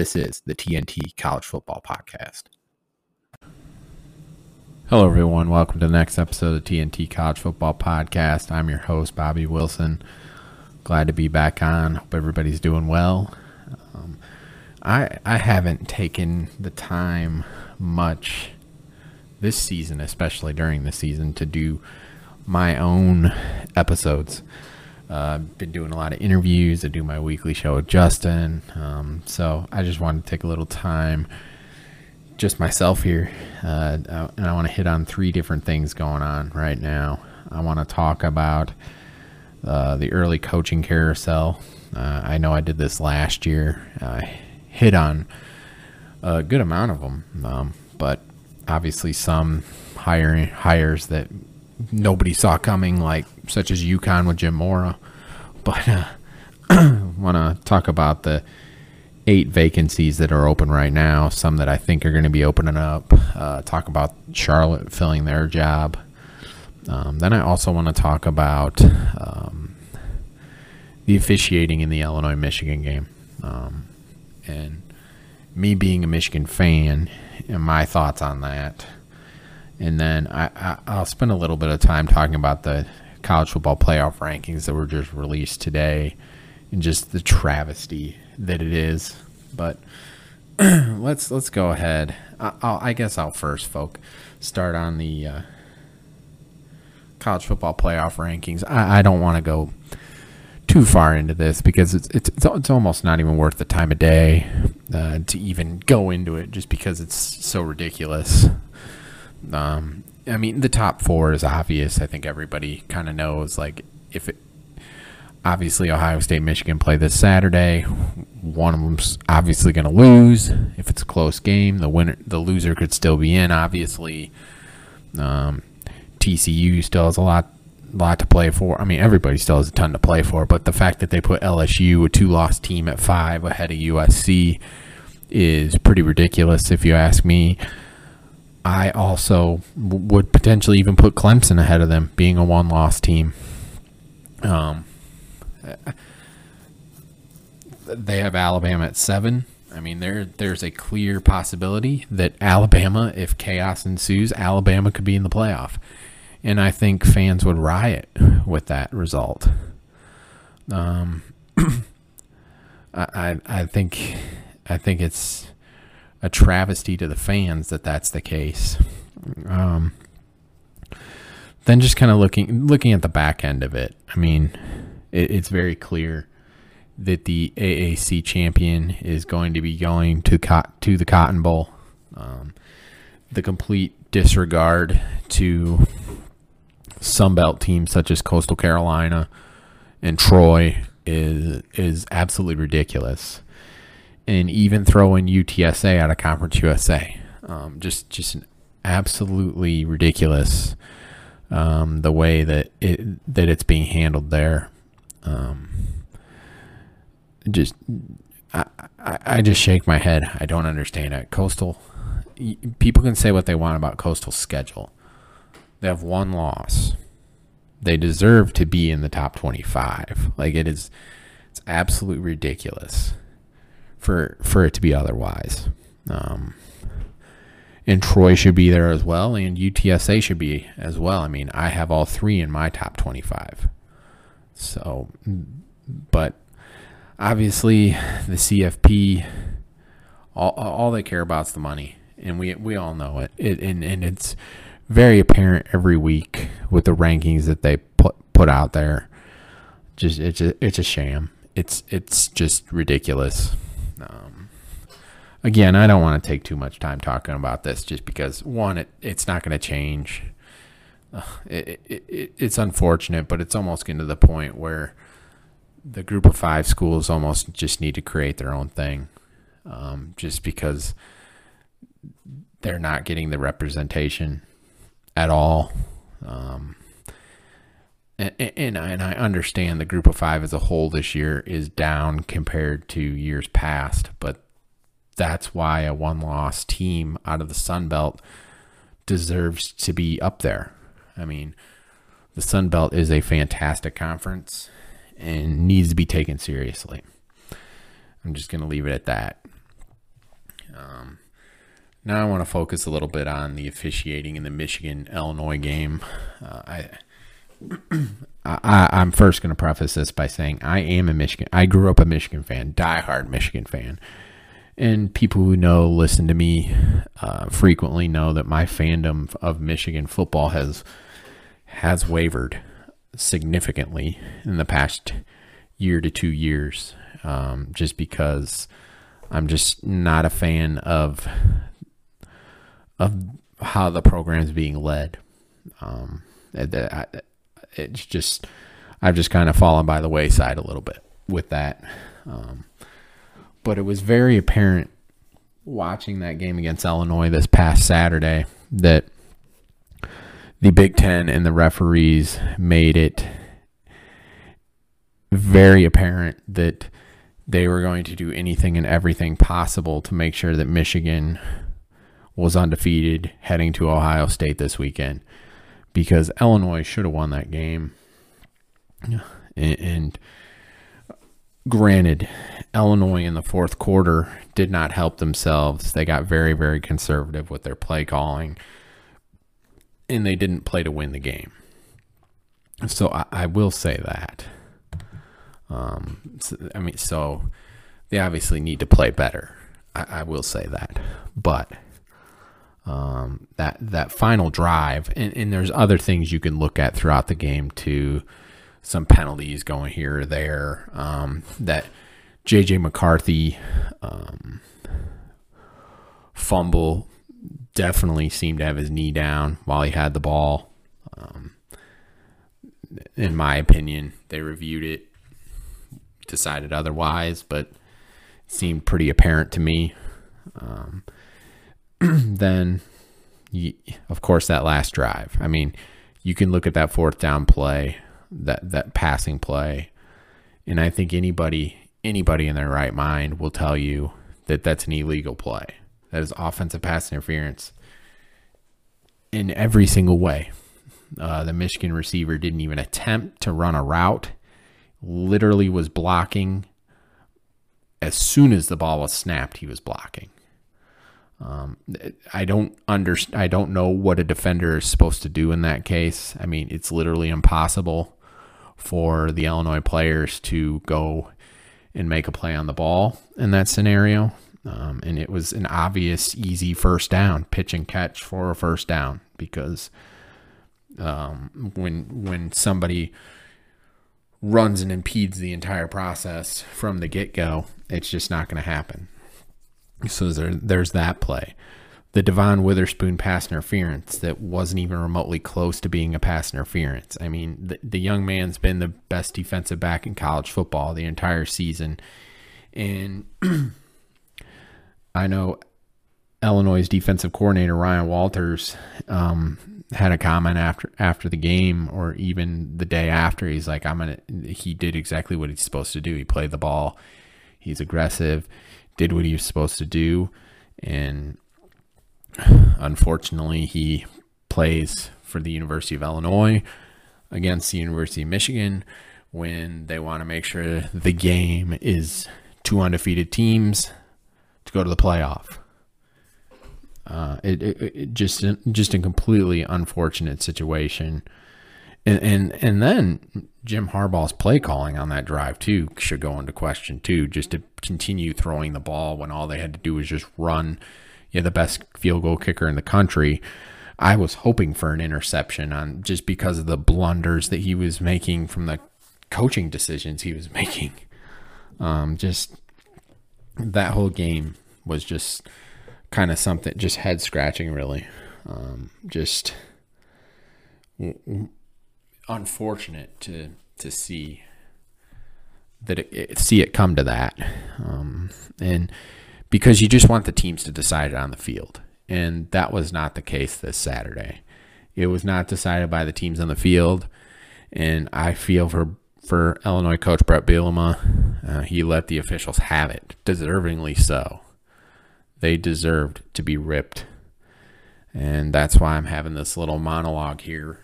This is the TNT College Football Podcast. Hello, everyone. Welcome to the next episode of the TNT College Football Podcast. I'm your host, Bobby Wilson. Glad to be back on. Hope everybody's doing well. Um, I I haven't taken the time much this season, especially during the season, to do my own episodes. Uh, I've been doing a lot of interviews. I do my weekly show with Justin. Um, so I just wanted to take a little time, just myself here. Uh, and I want to hit on three different things going on right now. I want to talk about uh, the early coaching carousel. Uh, I know I did this last year. I hit on a good amount of them, um, but obviously some hiring hires that nobody saw coming, like such as UConn with Jim Mora. But uh, want to talk about the eight vacancies that are open right now. Some that I think are going to be opening up. Uh, talk about Charlotte filling their job. Um, then I also want to talk about um, the officiating in the Illinois Michigan game. Um, and me being a Michigan fan and my thoughts on that. And then I, I, will spend a little bit of time talking about the college football playoff rankings that were just released today and just the travesty that it is. But let's let's go ahead. I, I, guess I'll first, folk, start on the uh, college football playoff rankings. I, I don't want to go too far into this because it's it's it's almost not even worth the time of day uh, to even go into it, just because it's so ridiculous. Um, I mean, the top four is obvious. I think everybody kind of knows. Like, if it obviously Ohio State, Michigan play this Saturday, one of them's obviously going to lose. If it's a close game, the winner, the loser could still be in. Obviously, um, TCU still has a lot, lot to play for. I mean, everybody still has a ton to play for. But the fact that they put LSU, a two-loss team, at five ahead of USC, is pretty ridiculous, if you ask me. I also would potentially even put Clemson ahead of them, being a one-loss team. Um, they have Alabama at seven. I mean, there there's a clear possibility that Alabama, if chaos ensues, Alabama could be in the playoff, and I think fans would riot with that result. Um, I, I I think I think it's a travesty to the fans that that's the case. Um, then just kind of looking looking at the back end of it, I mean, it, it's very clear that the AAC champion is going to be going to to the Cotton Bowl. Um, the complete disregard to Sunbelt teams such as Coastal Carolina and Troy is is absolutely ridiculous and even throwing UTSA out of Conference USA. Um, just just absolutely ridiculous um, the way that it that it's being handled there. Um, just I, I, I just shake my head. I don't understand it. Coastal people can say what they want about Coastal's schedule. They have one loss. They deserve to be in the top 25. Like it is it's absolutely ridiculous for for it to be otherwise. Um, and Troy should be there as well, and UTSA should be as well. I mean, I have all three in my top 25. So, but obviously, the CFP, all, all they care about is the money, and we we all know it. it and, and it's very apparent every week with the rankings that they put put out there. Just it's a, it's a sham. It's it's just ridiculous. Um, again, I don't want to take too much time talking about this, just because one, it, it's not going to change. Uh, it, it, it, it's unfortunate, but it's almost getting to the point where the group of five schools almost just need to create their own thing. um, just because they're not getting the representation at all. Um, and, and, and I understand the group of five as a whole this year is down compared to years past, but that's why a one loss team out of the Sun Belt deserves to be up there. I mean, the Sun Belt is a fantastic conference and needs to be taken seriously. I'm just going to leave it at that. Um, now I want to focus a little bit on the officiating in the Michigan Illinois game. Uh, I, I I'm first going to preface this by saying I am a Michigan. I grew up a Michigan fan, diehard Michigan fan, and people who know listen to me uh, frequently know that my fandom of Michigan football has has wavered significantly in the past year to two years, um, just because I'm just not a fan of of how the program is being led. Um, it's just I've just kind of fallen by the wayside a little bit with that. Um, but it was very apparent watching that game against Illinois this past Saturday that the Big Ten and the referees made it very apparent that they were going to do anything and everything possible to make sure that Michigan was undefeated heading to Ohio State this weekend because Illinois should have won that game. And, and granted, Illinois in the fourth quarter did not help themselves. They got very, very conservative with their play calling and they didn't play to win the game. So I, I will say that. Um, so, I mean, so they obviously need to play better. I, I will say that, but um, that that final drive, and, and there's other things you can look at throughout the game too. Some penalties going here or there. Um, that JJ McCarthy um, fumble definitely seemed to have his knee down while he had the ball. Um, in my opinion, they reviewed it, decided otherwise, but seemed pretty apparent to me. Um, then, you, of course, that last drive. I mean, you can look at that fourth down play, that that passing play, and I think anybody anybody in their right mind will tell you that that's an illegal play. That is offensive pass interference in every single way. Uh, the Michigan receiver didn't even attempt to run a route, literally was blocking. As soon as the ball was snapped, he was blocking. Um, I don't under, I don't know what a defender is supposed to do in that case. I mean, it's literally impossible for the Illinois players to go and make a play on the ball in that scenario. Um, and it was an obvious, easy first down, pitch and catch for a first down because um, when when somebody runs and impedes the entire process from the get go, it's just not going to happen. So there, there's that play. The Devon Witherspoon pass interference that wasn't even remotely close to being a pass interference. I mean, the, the young man's been the best defensive back in college football the entire season. And I know Illinois' defensive coordinator Ryan Walters um, had a comment after after the game, or even the day after. He's like, "I'm gonna." He did exactly what he's supposed to do. He played the ball. He's aggressive. Did what he was supposed to do, and unfortunately, he plays for the University of Illinois against the University of Michigan when they want to make sure the game is two undefeated teams to go to the playoff. Uh, it, it, it, just just a completely unfortunate situation, and, and and then Jim Harbaugh's play calling on that drive too should go into question too. Just to continue throwing the ball when all they had to do was just run. Yeah, the best field goal kicker in the country. I was hoping for an interception on just because of the blunders that he was making from the coaching decisions he was making. Um, just that whole game was just kind of something, just head scratching, really. Um, just unfortunate to to see that it, it, see it come to that, um, and because you just want the teams to decide it on the field. And that was not the case this Saturday. It was not decided by the teams on the field. And I feel for for Illinois coach Bret Bielema, uh, he let the officials have it, deservingly so. They deserved to be ripped. And that's why I'm having this little monologue here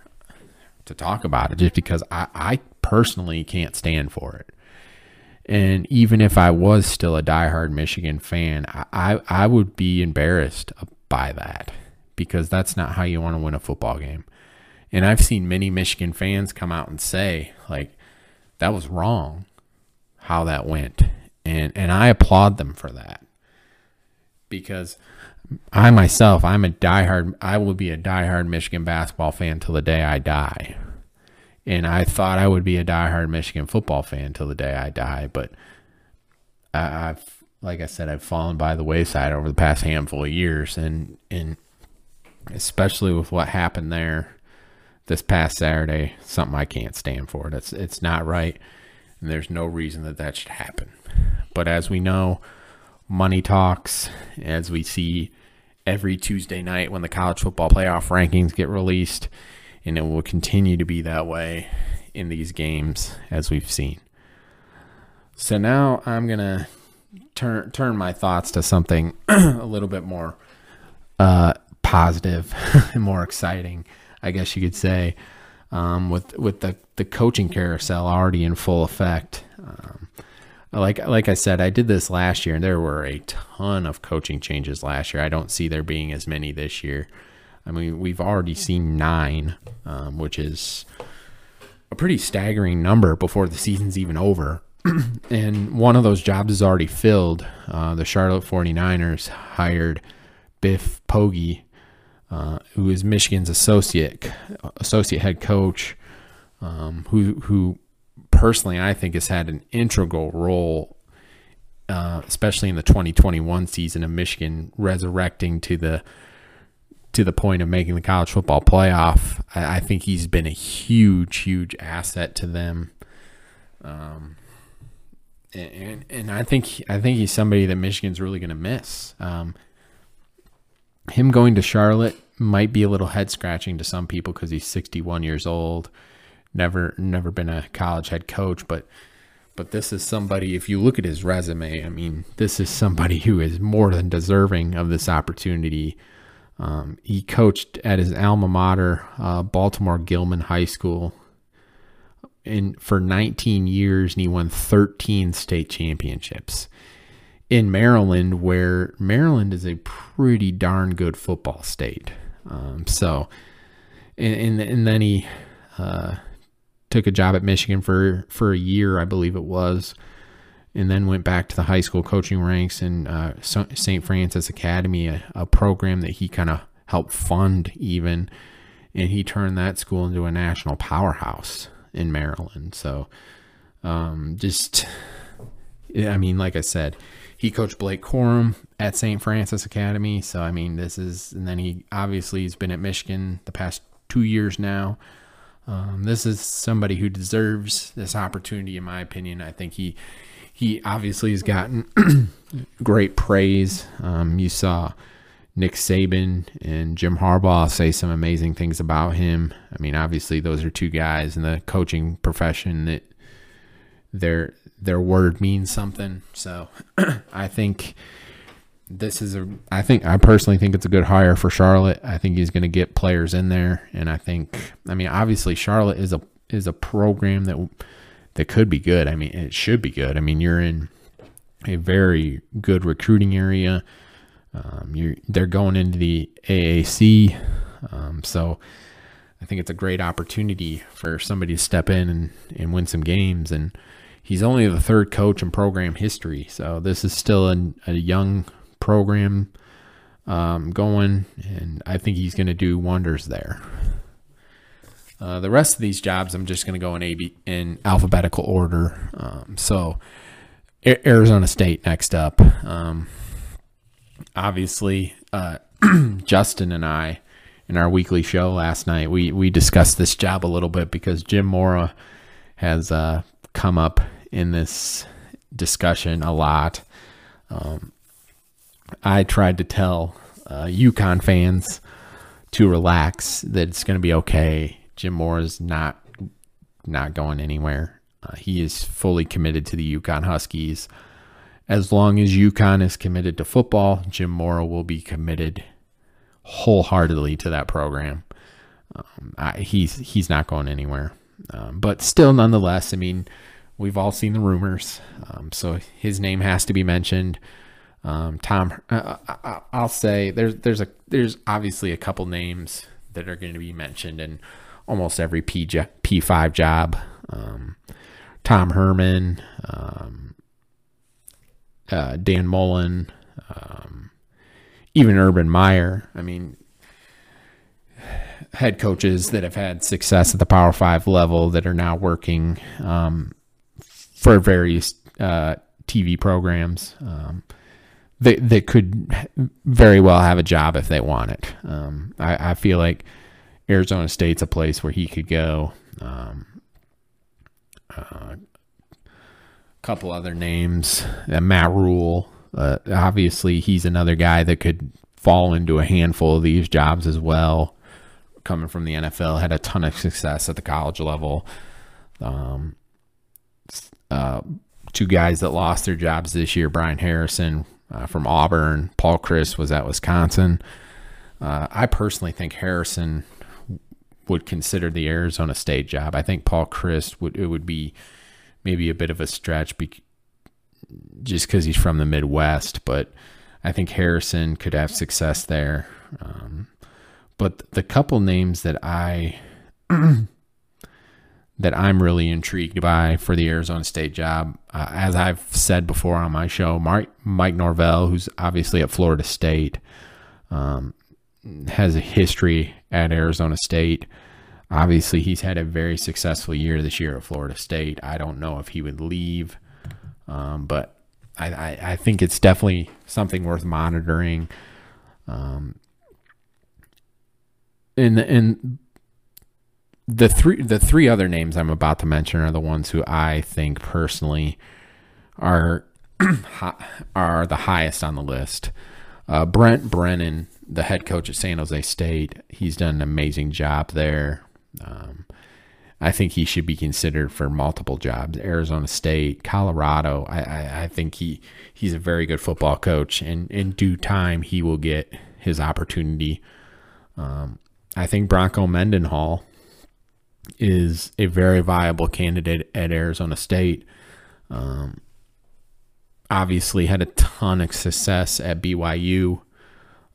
to talk about it, just because I, I personally can't stand for it. And even if I was still a diehard Michigan fan, I, I would be embarrassed by that because that's not how you want to win a football game. And I've seen many Michigan fans come out and say, like, that was wrong how that went. And and I applaud them for that. Because I myself, I'm a diehard I will be a diehard Michigan basketball fan till the day I die and I thought I would be a diehard Michigan football fan till the day I die, but I, have like I said, I've fallen by the wayside over the past handful of years, and and especially with what happened there this past Saturday, something I can't stand for. It's it's not right, and there's no reason that that should happen. But as we know, money talks. As we see every Tuesday night when the college football playoff rankings get released and it will continue to be that way in these games as we've seen. So now I'm gonna turn turn my thoughts to something a little bit more uh, positive and more exciting, I guess you could say, um, with with the the coaching carousel already in full effect. Um, like like I said, I did this last year, and there were a ton of coaching changes last year. I don't see there being as many this year. I mean, we've already seen nine, um, which is a pretty staggering number before the season's even over. and one of those jobs is already filled. Uh, the Charlotte 49ers hired Biff Poggi, uh, who is Michigan's associate associate head coach, um, who who personally I think has had an integral role, uh, especially in the 2021 season of Michigan resurrecting to the to the point of making the college football playoff. I, I think he's been a huge, huge asset to them. Um, and, and I think I think he's somebody that Michigan's really going to miss. Um, him going to Charlotte might be a little head scratching to some people because he's 61 years old, never never been a college head coach, but but this is somebody. If you look at his resume, I mean, this is somebody who is more than deserving of this opportunity. Um, he coached at his alma mater, uh, Baltimore Gilman High School, in for 19 years, and he won 13 state championships in Maryland, where Maryland is a pretty darn good football state. Um, so, and, and, and then he uh, took a job at Michigan for for a year, I believe it was and then went back to the high school coaching ranks in uh, St. Francis Academy, a, a program that he kind of helped fund even, and he turned that school into a national powerhouse in Maryland. So, um, just, I mean, like I said, he coached Blake Corum at St. Francis Academy. So, I mean, this is, and then he obviously has been at Michigan the past two years now. Um, this is somebody who deserves this opportunity, in my opinion. I think he he obviously has gotten great praise. Um, you saw Nick Saban and Jim Harbaugh say some amazing things about him. I mean, obviously, those are two guys in the coaching profession that their their word means something. So, I think this is a. I think I personally think it's a good hire for Charlotte. I think he's going to get players in there, and I think. I mean, obviously, Charlotte is a is a program that that could be good. I mean, it should be good. I mean, you're in a very good recruiting area. Um, you're they're going into the AAC, um, so I think it's a great opportunity for somebody to step in and, and win some games. And he's only the third coach in program history, so this is still a, a young program um, going, and I think he's going to do wonders there. Uh, the rest of these jobs, I'm just going to go in AB in alphabetical order. Um, so, A- Arizona State next up. Um, obviously, uh, Justin and I in our weekly show last night we we discussed this job a little bit because Jim Mora has uh, come up in this discussion a lot. Um, I tried to tell uh, UConn fans to relax that it's going to be okay. Jim Mora is not not going anywhere. Uh, he is fully committed to the UConn Huskies. As long as UConn is committed to football, Jim Mora will be committed wholeheartedly to that program. Um, I, he's he's not going anywhere. Um, but still, nonetheless, I mean, we've all seen the rumors, um, so his name has to be mentioned. Um, Tom, uh, I, will say there's there's a there's obviously a couple names that are going to be mentioned in almost every P P five job. Um, Tom Herman, um, uh, Dan Mullen, um, even Urban Meyer. I mean, head coaches that have had success at the Power Five level that are now working um, for various uh, TV programs. Um, they they could very well have a job if they want it. Um, I, I, feel like Arizona State's a place where he could go. Um, a uh, couple other names, uh, Matt Rhule. Uh, obviously, he's another guy that could fall into a handful of these jobs as well. Coming from the NFL, had a ton of success at the college level. Um, uh, two guys that lost their jobs this year: Bryan Harsin uh, from Auburn. Paul Chryst was at Wisconsin. Uh, I personally think Harsin would consider the Arizona State job. I think Paul Chryst would it would be maybe a bit of a stretch be, just because he's from the Midwest, but I think Harsin could have success there. Um, but the couple names that I that I'm really intrigued by for the Arizona State job. Uh, as I've said before on my show, Mike, Mike Norvell, who's obviously at Florida State, um, has a history at Arizona State. Obviously, he's had a very successful year this year at Florida State. I don't know if he would leave, um, but I, I, I, think it's definitely something worth monitoring. Um, and and the three the three other names I'm about to mention are the ones who I think personally are are the highest on the list. Uh, Brent Brennan, the head coach at San Jose State, he's done an amazing job there. Um, I think he should be considered for multiple jobs. Arizona State, Colorado. I, I, I think he he's a very good football coach, and in due time he will get his opportunity. Um, I think Bronco Mendenhall is a very viable candidate at Arizona State. Um, obviously, had a ton of success at BYU.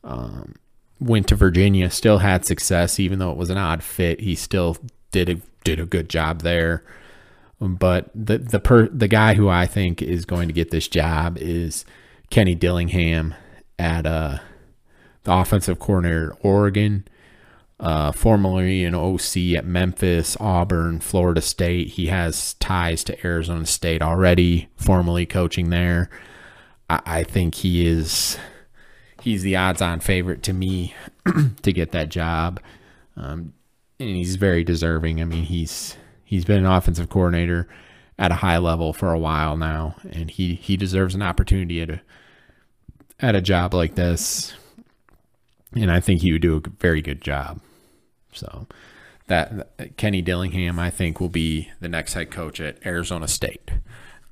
Um, went to Virginia, still had success, even though it was an odd fit. He still did a did a good job there. But the the per, the guy who I think is going to get this job is Kenny Dillingham at uh, the offensive coordinator at Oregon uh, formerly an OC at Memphis, Auburn, Florida State. He has ties to Arizona State already, formally coaching there. I, I think he is he's the odds-on favorite to me to get that job, um, and he's very deserving. I mean, he's he's been an offensive coordinator at a high level for a while now, and he he deserves an opportunity at a at a job like this. And I think he would do a very good job. So that Kenny Dillingham, I think, will be the next head coach at Arizona State.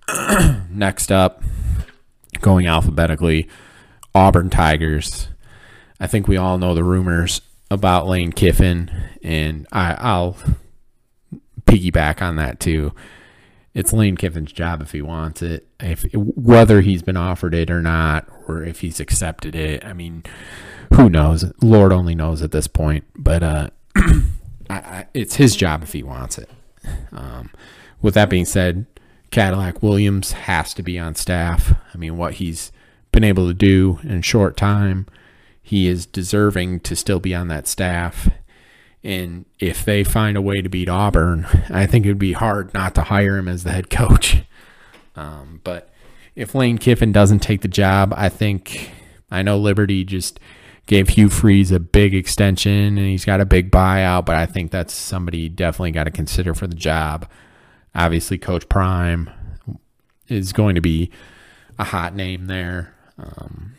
next up, going alphabetically, Auburn Tigers. I think we all know the rumors about Lane Kiffin, and I, I'll piggyback on that too. It's Lane Kiffin's job if he wants it, if whether he's been offered it or not, or if he's accepted it. I mean, who knows? Lord only knows at this point. But uh, I, I, it's his job if he wants it. Um, with that being said, Cadillac Williams has to be on staff. I mean, what he's been able to do in short time, he is deserving to still be on that staff. And if they find a way to beat Auburn, I think it would be hard not to hire him as the head coach. Um, but if Lane Kiffin doesn't take the job, I think I know Liberty just gave Hugh Freeze a big extension and he's got a big buyout, but I think that's somebody definitely got to consider for the job. Obviously, Coach Prime is going to be a hot name there. Um,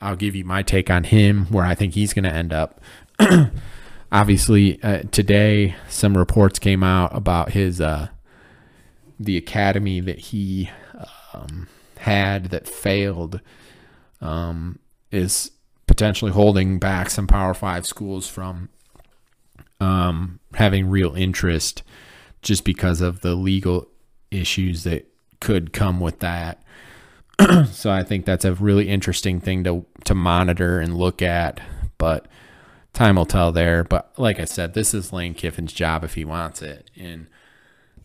I'll give you my take on him, where I think he's going to end up. Obviously, uh, today some reports came out about his uh, the academy that he um, had that failed um, is potentially holding back some Power Five schools from um, having real interest just because of the legal issues that could come with that. so I think that's a really interesting thing to to monitor and look at, but time will tell there. But like I said, this is Lane Kiffin's job if he wants it, and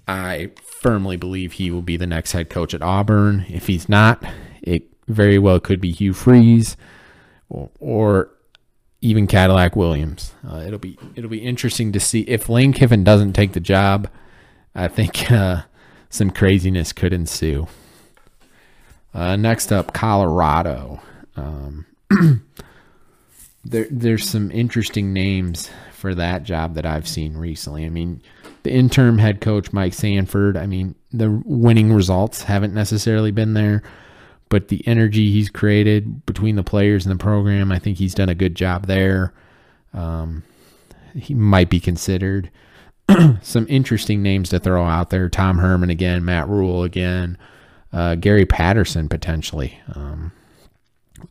I firmly believe he will be the next head coach at Auburn. If he's not, it very well could be Hugh Freeze or, even Cadillac Williams. Uh, it'll be it'll be interesting to see if Lane Kiffin doesn't take the job. I think uh, some craziness could ensue. Uh, next up, Colorado. Um, there, there's some interesting names for that job that I've seen recently. I mean, the interim head coach Mike Sanford. I mean, the winning results haven't necessarily been there, but the energy he's created between the players and the program, I think he's done a good job there. Um, he might be considered. Some interesting names to throw out there: Tom Herman again, Matt Rhule again, uh, Gary Patterson potentially. Um,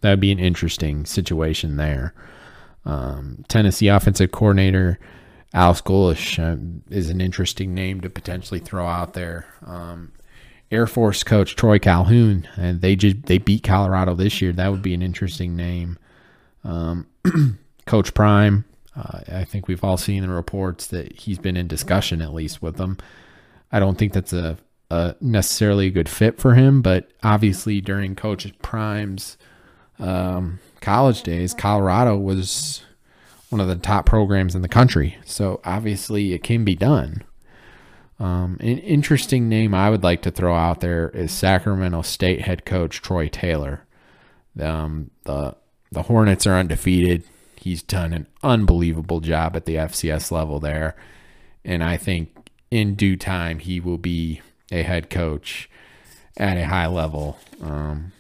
that would be an interesting situation there. Um, Tennessee offensive coordinator Al Golesh uh, is an interesting name to potentially throw out there. Um, Air Force coach Troy Calhoun, and they just they beat Colorado this year. That would be an interesting name. Um, coach Prime, uh, I think we've all seen the reports that he's been in discussion at least with them. I don't think that's a, a necessarily a good fit for him, but obviously during Coach Prime's um, college days, Colorado was one of the top programs in the country. So obviously it can be done. Um, an interesting name I would like to throw out there is Sacramento State head coach Troy Taylor. Um, the the Hornets are undefeated. He's done an unbelievable job at the FCS level there, and I think in due time he will be a head coach at a high level. Um,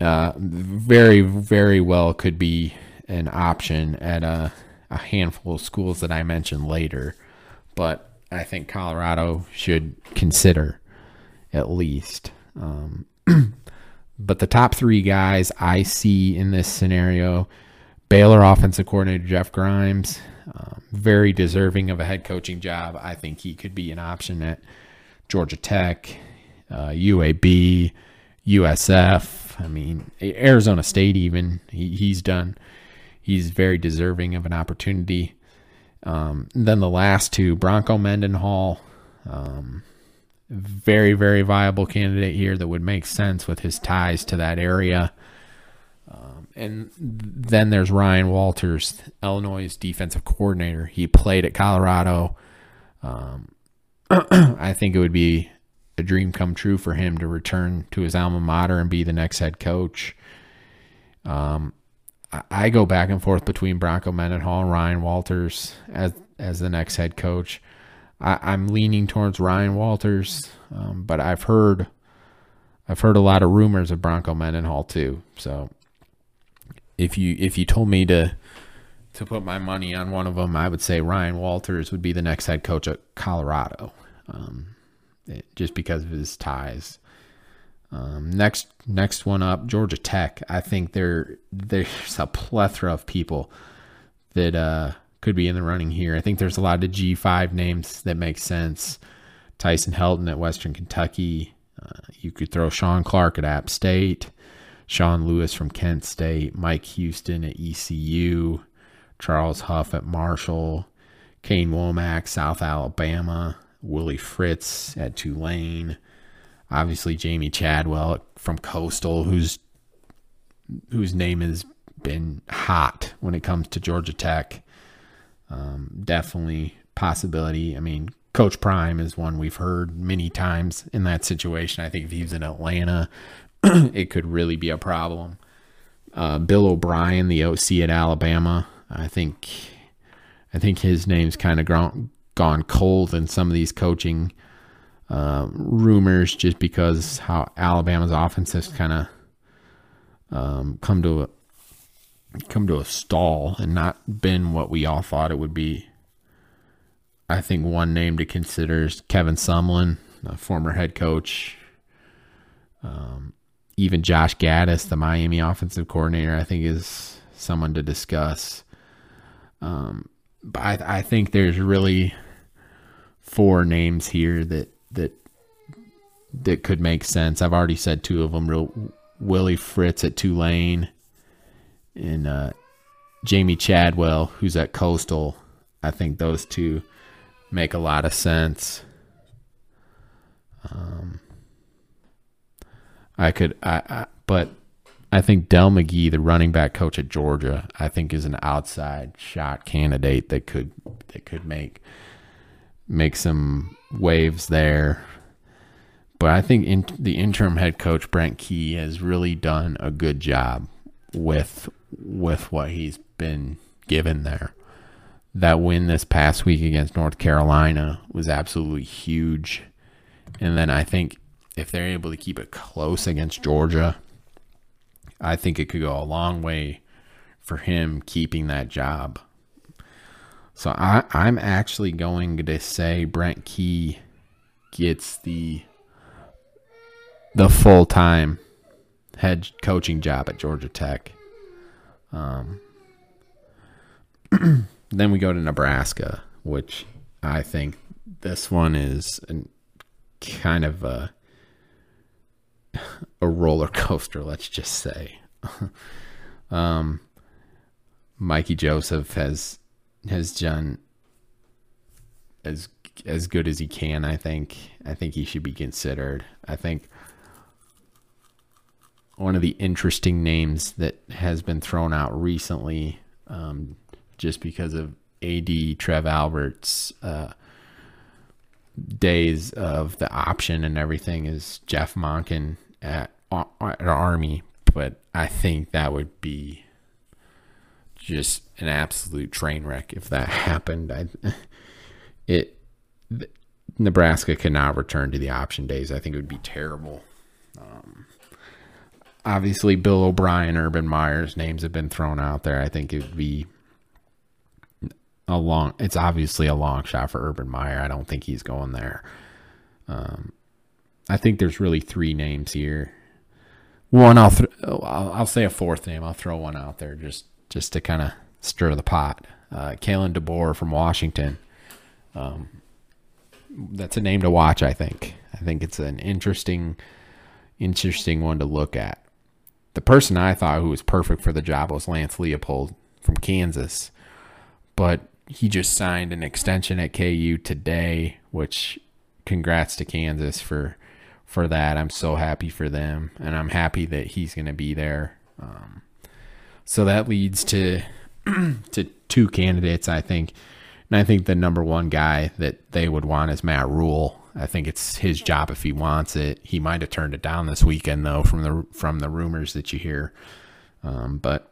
uh, very very well could be an option at a, a handful of schools that I mentioned later but I think Colorado should consider at least. Um, but the top three guys I see in this scenario Baylor offensive coordinator Jeff Grimes, um, very deserving of a head coaching job. I think he could be an option at Georgia Tech, uh, UAB, USF. I mean, Arizona State, even. He, he's done, he's very deserving of an opportunity. Um, then the last two, Bronco Mendenhall, um, very, very viable candidate here that would make sense with his ties to that area. Um, and then there's Ryan Walters, Illinois' defensive coordinator. He played at Colorado. Um, I think it would be a dream come true for him to return to his alma mater and be the next head coach. Um, I go back and forth between Bronco Mendenhall and Ryan Walters as as the next head coach. I, am leaning towards Ryan Walters, um, but I've heard I've heard a lot of rumors of Bronco Mendenhall too. So if you if you told me to to put my money on one of them, I would say Ryan Walters would be the next head coach at Colorado, um, just because of his ties. Um, next, next one up, Georgia Tech. I think there there's a plethora of people that uh, could be in the running here. I think there's a lot of G5 names that make sense. Tyson Helton at Western Kentucky. Uh, you could throw Shawn Clark at App State, Sean Lewis from Kent State, Mike Houston at ECU, Charles Huff at Marshall, Kane Wommack, South Alabama, Willie Fritz at Tulane obviously Jamey Chadwell from Coastal, who's whose name has been hot when it comes to Georgia Tech. Um, definitely possibility. I mean, Coach Prime is one we've heard many times in that situation. I think if he's in Atlanta, it could really be a problem. Uh, Bill O'Brien, the OC at Alabama, I think, I think his name's kind of gone gone cold in some of these coaching uh, rumors just because how Alabama's offense has kind of um, come to a come to a stall and not been what we all thought it would be. I think one name to consider is Kevin Sumlin, a former head coach. Um, even Josh Gattis, the Miami offensive coordinator, I think is someone to discuss. Um, but I, I think there's really four names here that that that could make sense. I've already said two of them. Real Willie Fritz at Tulane and uh, Jamey Chadwell, who's at Coastal. I think those two make a lot of sense. Um, I could, I, I, but I think Dell McGee, the running back coach at Georgia, I think is an outside shot candidate that could that could make make some waves there. But I think in, the interim head coach Brent Key has really done a good job with with what he's been given there. That win this past week against North Carolina was absolutely huge. And then I think if they're able to keep it close against Georgia, I think it could go a long way for him keeping that job. So I, I'm actually going to say Brent Key gets the the full time head coaching job at Georgia Tech. Um, then we go to Nebraska, which I think this one is an, kind of a a roller coaster. Let's just say. um, Mickey Joseph has has done as as good as he can. I think. I think he should be considered. I think one of the interesting names that has been thrown out recently, um, just because of AD Trev Alberts' uh, days of the option and everything, is Jeff Monken at, at Army. But I think that would be just an absolute train wreck if that happened. I, it Nebraska cannot return to the option days. I think it would be terrible. Um, obviously Bill O'Brien, Urban Meyer's names have been thrown out there. I think it would be a long. It's obviously a long shot for Urban Meyer. I don't think he's going there. Um, I think there's really three names here. One, I'll, th- I'll I'll say a fourth name. I'll throw one out there just just to kind of stir the pot. Uh, Kalen DeBoer from Washington. Um, that's a name to watch. I think. I think it's an interesting, interesting one to look at the person I thought who was perfect for the job was Lance Leipold from Kansas, but he just signed an extension at KU today, which congrats to Kansas for for that. I'm so happy for them, and I'm happy that he's going to be there. Um, so that leads to to two candidates, I think, and I think the number one guy that they would want is Matt Rhule. I think it's his job if he wants it. He might have turned it down this weekend though, from the from the rumors that you hear. Um, but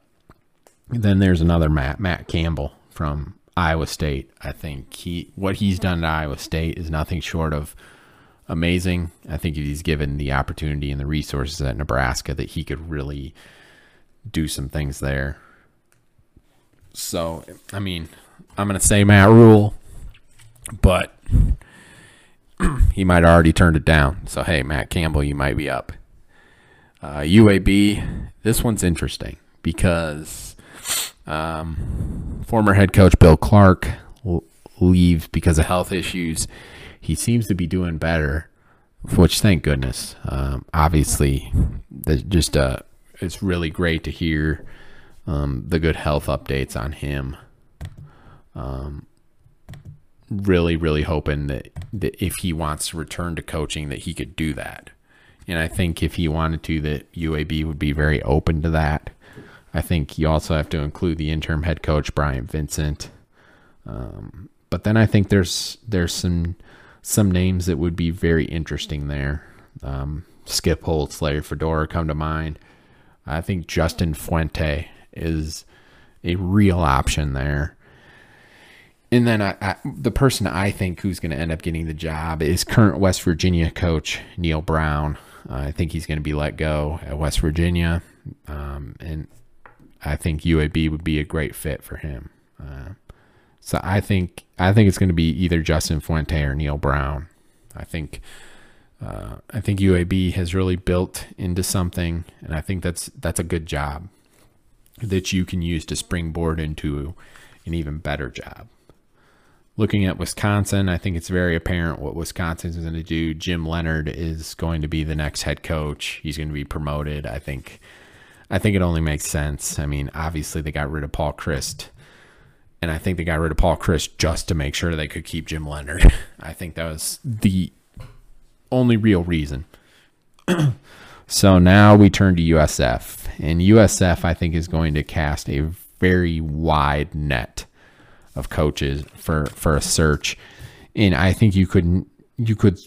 then there's another Matt Matt Campbell from Iowa State. I think he what he's done at Iowa State is nothing short of amazing. I think he's given the opportunity and the resources at Nebraska, that he could really do some things there. So, I mean, I'm going to say Matt Rhule, but he might already turned it down. So, hey, Matt Campbell, you might be up. Uh, UAB, this one's interesting because um, former head coach Bill Clark leaves because of health issues. He seems to be doing better, which thank goodness. Um, obviously, just uh, it's really great to hear um, the good health updates on him. Um, really, really hoping that, that if he wants to return to coaching, that he could do that. And I think if he wanted to, that UAB would be very open to that. I think you also have to include the interim head coach Brian Vincent. Um, but then I think there's there's some some names that would be very interesting there. Um, Skip Holtz, Larry Fedora come to mind. I think Justin Fuente is a real option there. And then I, I, the person I think who's going to end up getting the job is current West Virginia coach Neal Brown. Uh, I think he's going to be let go at West Virginia. um, and I think UAB would be a great fit for him. Uh, so I think I think it's going to be either Justin Fuente or Neal Brown. I think uh, I think UAB has really built into something, and I think that's that's a good job that you can use to springboard into an even better job. Looking at Wisconsin, I think it's very apparent what Wisconsin is going to do. Jim Leonhard is going to be the next head coach. He's going to be promoted. I think I think it only makes sense. I mean, obviously they got rid of Paul Chryst. And I think they got rid of Paul Chryst just to make sure they could keep Jim Leonhard. I think that was the only real reason. so now we turn to USF. And USF, I think, is going to cast a very wide net of coaches for, for a search. And I think you could you could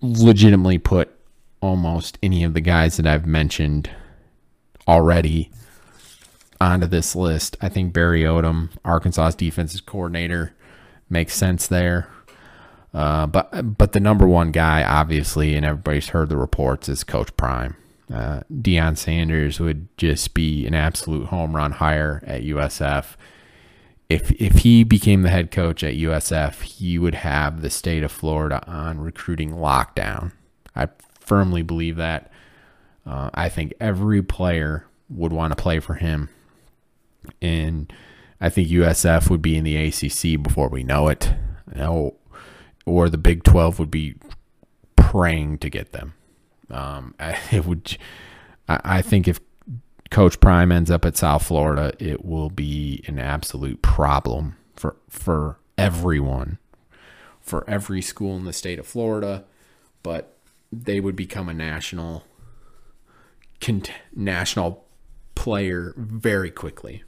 legitimately put almost any of the guys that I've mentioned already onto this list. I think Barry Odom, Arkansas's defensive coordinator, makes sense there. Uh, but but the number one guy, obviously, and everybody's heard the reports, is Coach Prime. Uh, Deion Sanders would just be an absolute home run hire at USF. If if he became the head coach at USF, he would have the state of Florida on recruiting lockdown. I firmly believe that. Uh, I think every player would want to play for him, and I think USF would be in the ACC before we know it. Know, or the Big 12 would be praying to get them. Um, it would, I think if Coach Prime ends up at South Florida, it will be an absolute problem for for everyone, for every school in the state of Florida. But they would become a national, national player very quickly.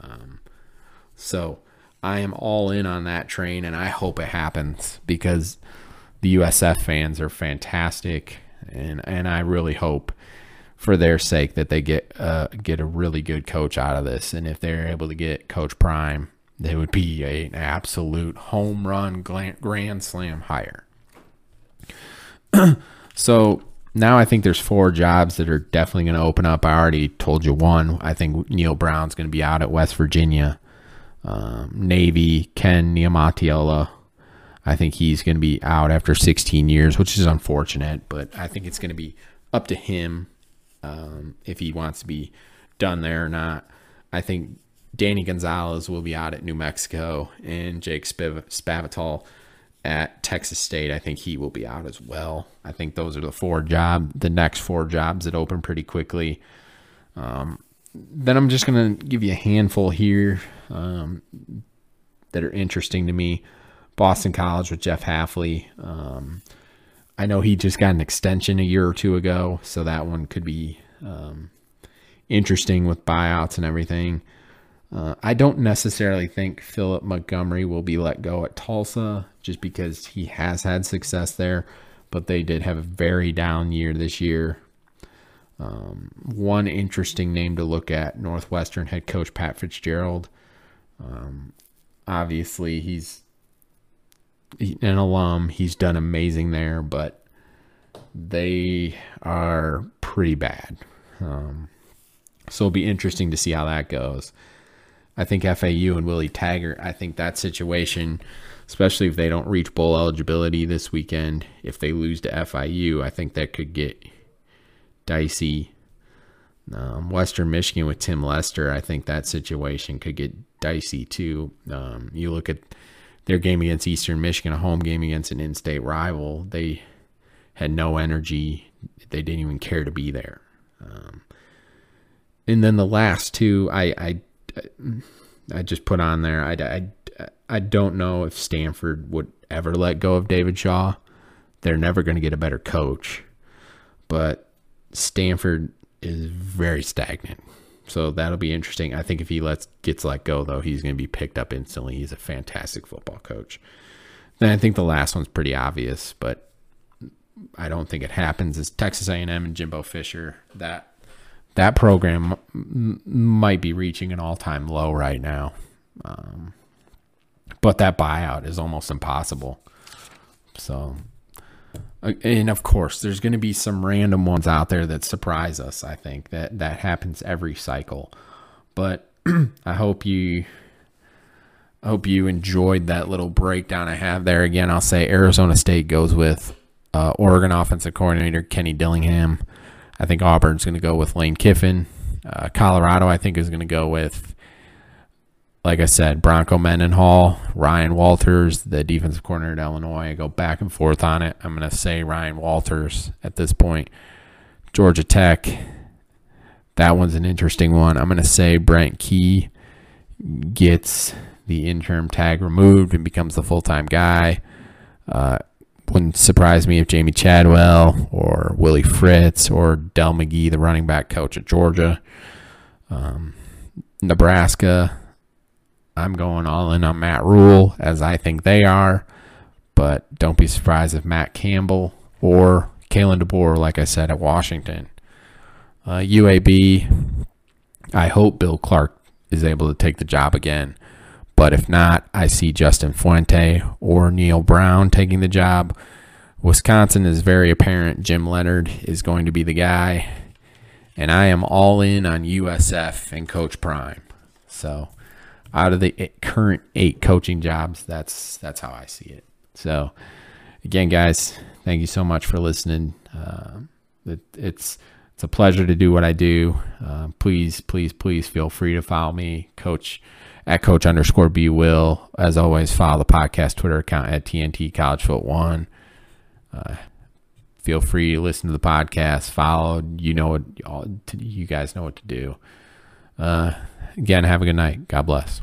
Um, so I am all in on that train, and I hope it happens because the USF fans are fantastic, and and I really hope for their sake that they get uh, get a really good coach out of this, and if they're able to get Coach Prime, they would be an absolute home run grand slam hire. so now I think there's four jobs that are definitely going to open up. I already told you one. I think Neal Brown's going to be out at West Virginia um, Navy, Ken Niumatalolo. I think he's going to be out after 16 years, which is unfortunate, but I think it's going to be up to him um, if he wants to be done there or not. I think Danny Gonzales will be out at New Mexico and Jake Spiv- Spavital at Texas State. I think he will be out as well. I think those are the four job, the next four jobs that open pretty quickly. Um, then I'm just going to give you a handful here um, that are interesting to me. Boston College with Jeff Hafley. Um, I know he just got an extension a year or two ago, so that one could be um, interesting with buyouts and everything. Uh, I don't necessarily think Philip Montgomery will be let go at Tulsa just because he has had success there, but they did have a very down year this year. Um, one interesting name to look at Northwestern head coach Pat Fitzgerald. Um, obviously, he's an alum. He's done amazing there, but they are pretty bad. Um, so it'll be interesting to see how that goes. I think FAU and Willie Taggart, I think that situation, especially if they don't reach bowl eligibility this weekend, if they lose to FIU, I think that could get dicey. Um, Western Michigan with Tim Lester, I think that situation could get dicey too. Um, you look at their game against Eastern Michigan, a home game against an in-state rival. They had no energy. They didn't even care to be there. Um, and then the last two, I, I, I just put on there. I, I, I don't know if Stanford would ever let go of David Shaw. They're never going to get a better coach, but Stanford is very stagnant. So that'll be interesting. I think if he lets gets let go though, he's going to be picked up instantly. He's a fantastic football coach. Then I think the last one's pretty obvious, but I don't think it happens. Is Texas A&M and Jimbo Fisher that that program m- might be reaching an all-time low right now, um, but that buyout is almost impossible. So and of course, there's going to be some random ones out there that surprise us. I think that that happens every cycle. But I hope you I hope you enjoyed that little breakdown I have there. Again, I'll say Arizona State goes with uh, Oregon offensive coordinator Kenny Dillingham. I think Auburn's going to go with Lane Kiffin. Uh, Colorado, I think, is going to go with, like I said, Bronco Mendenhall, Ryan Walters, the defensive coordinator at Illinois. I go back and forth on it. I'm going to say Ryan Walters at this point. Georgia Tech, that one's an interesting one. I'm going to say Brent Key gets the interim tag removed and becomes the full time guy. Uh, wouldn't surprise me if Jamey Chadwell or Willie Fritz or Dell McGee, the running back coach at Georgia. Um, Nebraska, I'm going all in on Matt Rhule, as I think they are, but don't be surprised if Matt Campbell or Kalen DeBoer, like I said, at Washington. Uh, UAB, I hope Bill Clark is able to take the job again. But if not, I see Justin Fuente or Neal Brown taking the job. Wisconsin is very apparent. Jim Leonhard is going to be the guy. And I am all in on USF and Coach Prime. So out of the current eight coaching jobs, that's that's how I see it. So again, guys, thank you so much for listening. Uh, it, it's it's a pleasure to do what I do. Uh, please, please, please feel free to follow me, Coach at Coach underscore B Will. As always, follow the podcast Twitter account at TNT College Foot One. Uh, feel free to listen to the podcast. Follow. You know what. You guys know what to do. Uh, again, have a good night. God bless.